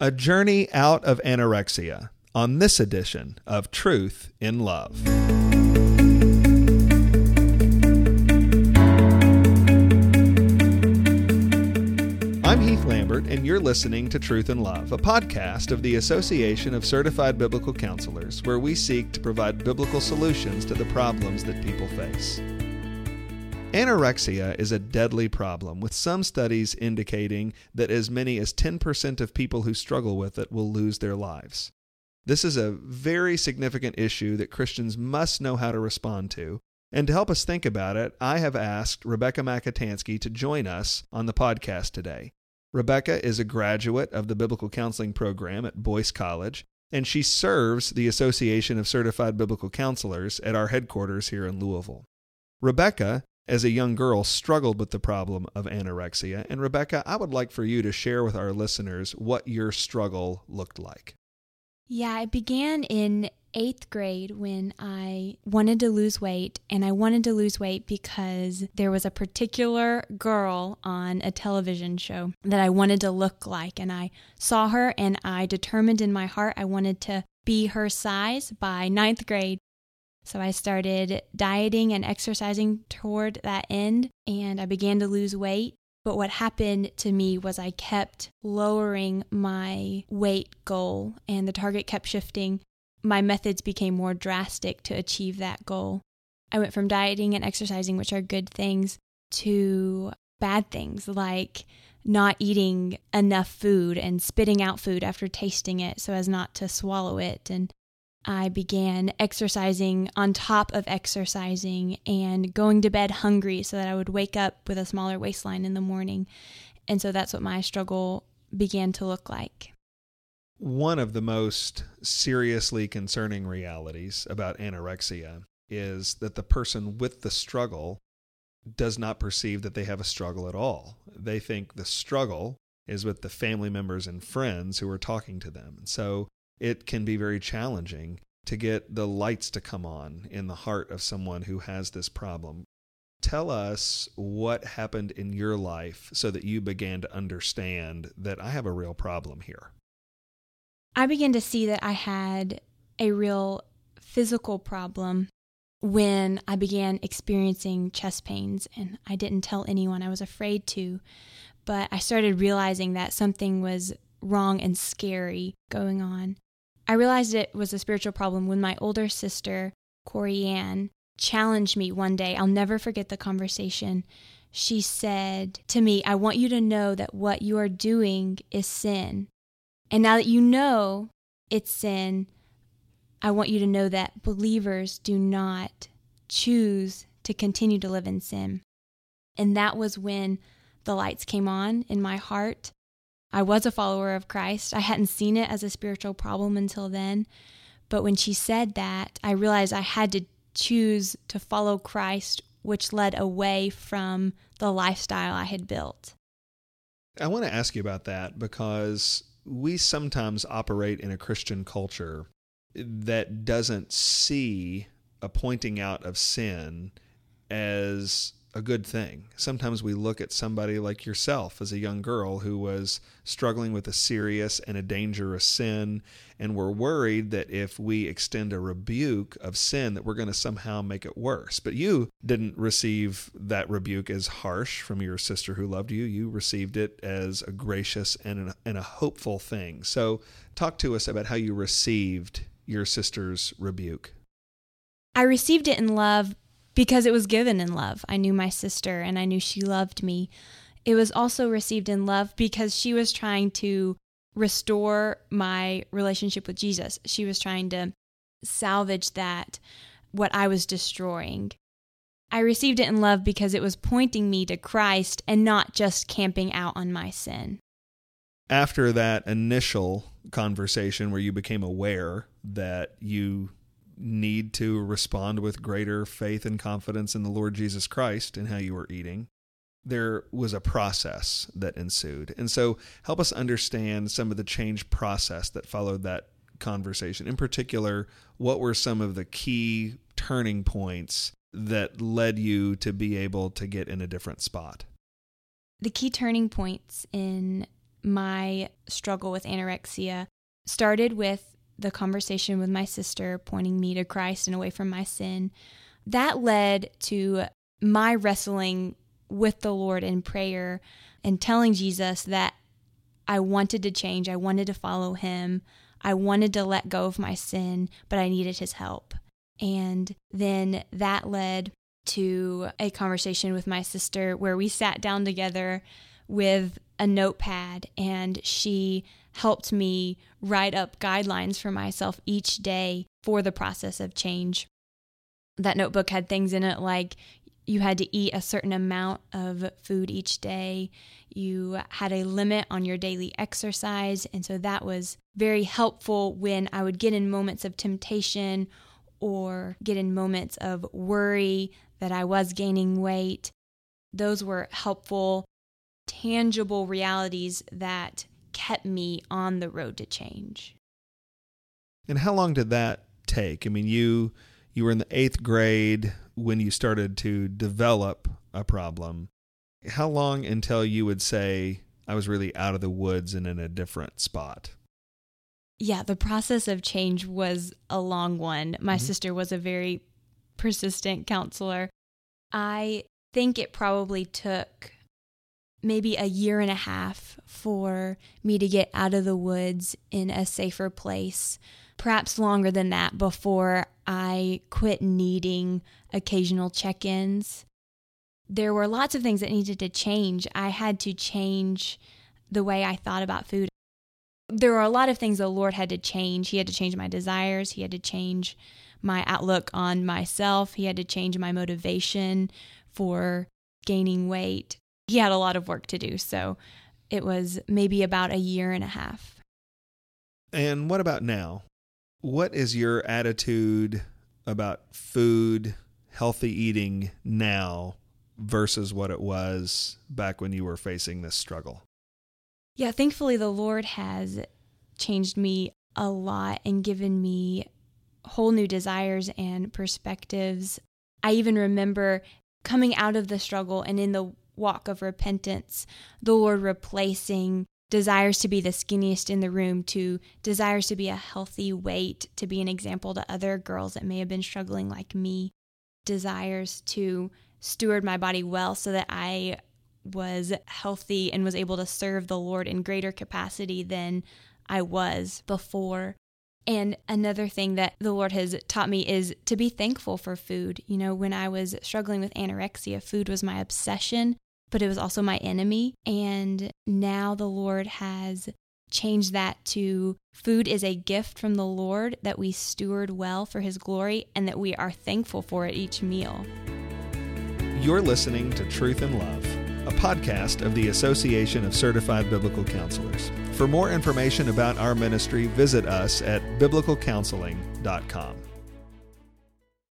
A journey out of anorexia on this edition of Truth in Love. I'm Heath Lambert, and you're listening to Truth in Love, a podcast of the Association of Certified Biblical Counselors, where we seek to provide biblical solutions to the problems that people face. Anorexia is a deadly problem, with some studies indicating that as many as 10% of people who struggle with it will lose their lives. This is a very significant issue that Christians must know how to respond to. And to help us think about it, I have asked Rebecca Makatansky to join us on the podcast today. Rebecca is a graduate of the Biblical Counseling Program at Boyce College, and she serves the Association of Certified Biblical Counselors at our headquarters here in Louisville. Rebecca, as a young girl, struggled with the problem of anorexia, and Rebecca, I would like for you to share with our listeners what your struggle looked like. Yeah, it began in eighth grade when I wanted to lose weight, and I wanted to lose weight because there was a particular girl on a television show that I wanted to look like, and I saw her, and I determined in my heart I wanted to be her size by ninth grade. So I started dieting and exercising toward that end, and I began to lose weight. But what happened to me was I kept lowering my weight goal, and the target kept shifting my methods became more drastic to achieve that goal. I went from dieting and exercising, which are good things, to bad things like not eating enough food and spitting out food after tasting it so as not to swallow it. And I began exercising on top of exercising and going to bed hungry so that I would wake up with a smaller waistline in the morning. And so that's what my struggle began to look like one of the most seriously concerning realities about anorexia is that the person with the struggle does not perceive that they have a struggle at all. They think the struggle is with the family members and friends who are talking to them. So it can be very challenging to get the lights to come on in the heart of someone who has this problem. Tell us what happened in your life so that you began to understand that I have a real problem here. I began to see that I had a real physical problem when I began experiencing chest pains, and I didn't tell anyone. I was afraid to, but I started realizing that something was wrong and scary going on. I realized it was a spiritual problem when my older sister, Corey Ann, challenged me one day. I'll never forget the conversation. She said to me, I want you to know that what you are doing is sin. And now that you know it's sin, I want you to know that believers do not choose to continue to live in sin. And that was when the lights came on in my heart. I was a follower of Christ. I hadn't seen it as a spiritual problem until then. But when she said that, I realized I had to choose to follow Christ, which led away from the lifestyle I had built. I want to ask you about that because we sometimes operate in a Christian culture that doesn't see a pointing out of sin as a good thing. Sometimes we look at somebody like yourself as a young girl who was struggling with a serious and a dangerous sin, and we're worried that if we extend a rebuke of sin, that we're going to somehow make it worse. But you didn't receive that rebuke as harsh from your sister who loved you. You received it as a gracious and, and a hopeful thing. So, talk to us about how you received your sister's rebuke. I received it in love because it was given in love. I knew my sister and I knew she loved me. It was also received in love because she was trying to restore my relationship with Jesus. She was trying to salvage that, what I was destroying. I received it in love because it was pointing me to Christ and not just camping out on my sin. After that initial conversation where you became aware that you need to respond with greater faith and confidence in the Lord Jesus Christ and how you were eating. There was a process that ensued. And so, help us understand some of the change process that followed that conversation. In particular, what were some of the key turning points that led you to be able to get in a different spot? The key turning points in my struggle with anorexia started with the conversation with my sister pointing me to Christ and away from my sin. That led to my wrestling with the Lord in prayer and telling Jesus that I wanted to change, I wanted to follow him, I wanted to let go of my sin, but I needed his help. And then that led to a conversation with my sister where we sat down together with a notepad and she helped me write up guidelines for myself each day for the process of change. That notebook had things in it like you had to eat a certain amount of food each day. You had a limit on your daily exercise. And so that was very helpful when I would get in moments of temptation or get in moments of worry that I was gaining weight. Those were helpful, tangible realities that kept me on the road to change. And how long did that take? I mean, you you were in the 8th grade when you started to develop a problem. How long until you would say I was really out of the woods and in a different spot? Yeah, the process of change was a long one. My mm-hmm. sister was a very persistent counselor. I think it probably took maybe a year and a half for me to get out of the woods in a safer place, perhaps longer than that before I quit needing occasional check ins. There were lots of things that needed to change. I had to change the way I thought about food. There were a lot of things the Lord had to change. He had to change my desires, He had to change my outlook on myself, He had to change my motivation for gaining weight. He had a lot of work to do. So it was maybe about a year and a half. And what about now? What is your attitude about food, healthy eating now versus what it was back when you were facing this struggle? Yeah, thankfully, the Lord has changed me a lot and given me whole new desires and perspectives. I even remember coming out of the struggle and in the walk of repentance, the Lord replacing desires to be the skinniest in the room to desires to be a healthy weight, to be an example to other girls that may have been struggling like me, desires to steward my body well so that I was healthy and was able to serve the Lord in greater capacity than I was before. And another thing that the Lord has taught me is to be thankful for food. You know, when I was struggling with anorexia, food was my obsession but it was also my enemy. And now the Lord has changed that to food is a gift from the Lord that we steward well for his glory and that we are thankful for at each meal. You're listening to Truth in Love, a podcast of the Association of Certified Biblical Counselors. For more information about our ministry, visit us at biblicalcounseling.com.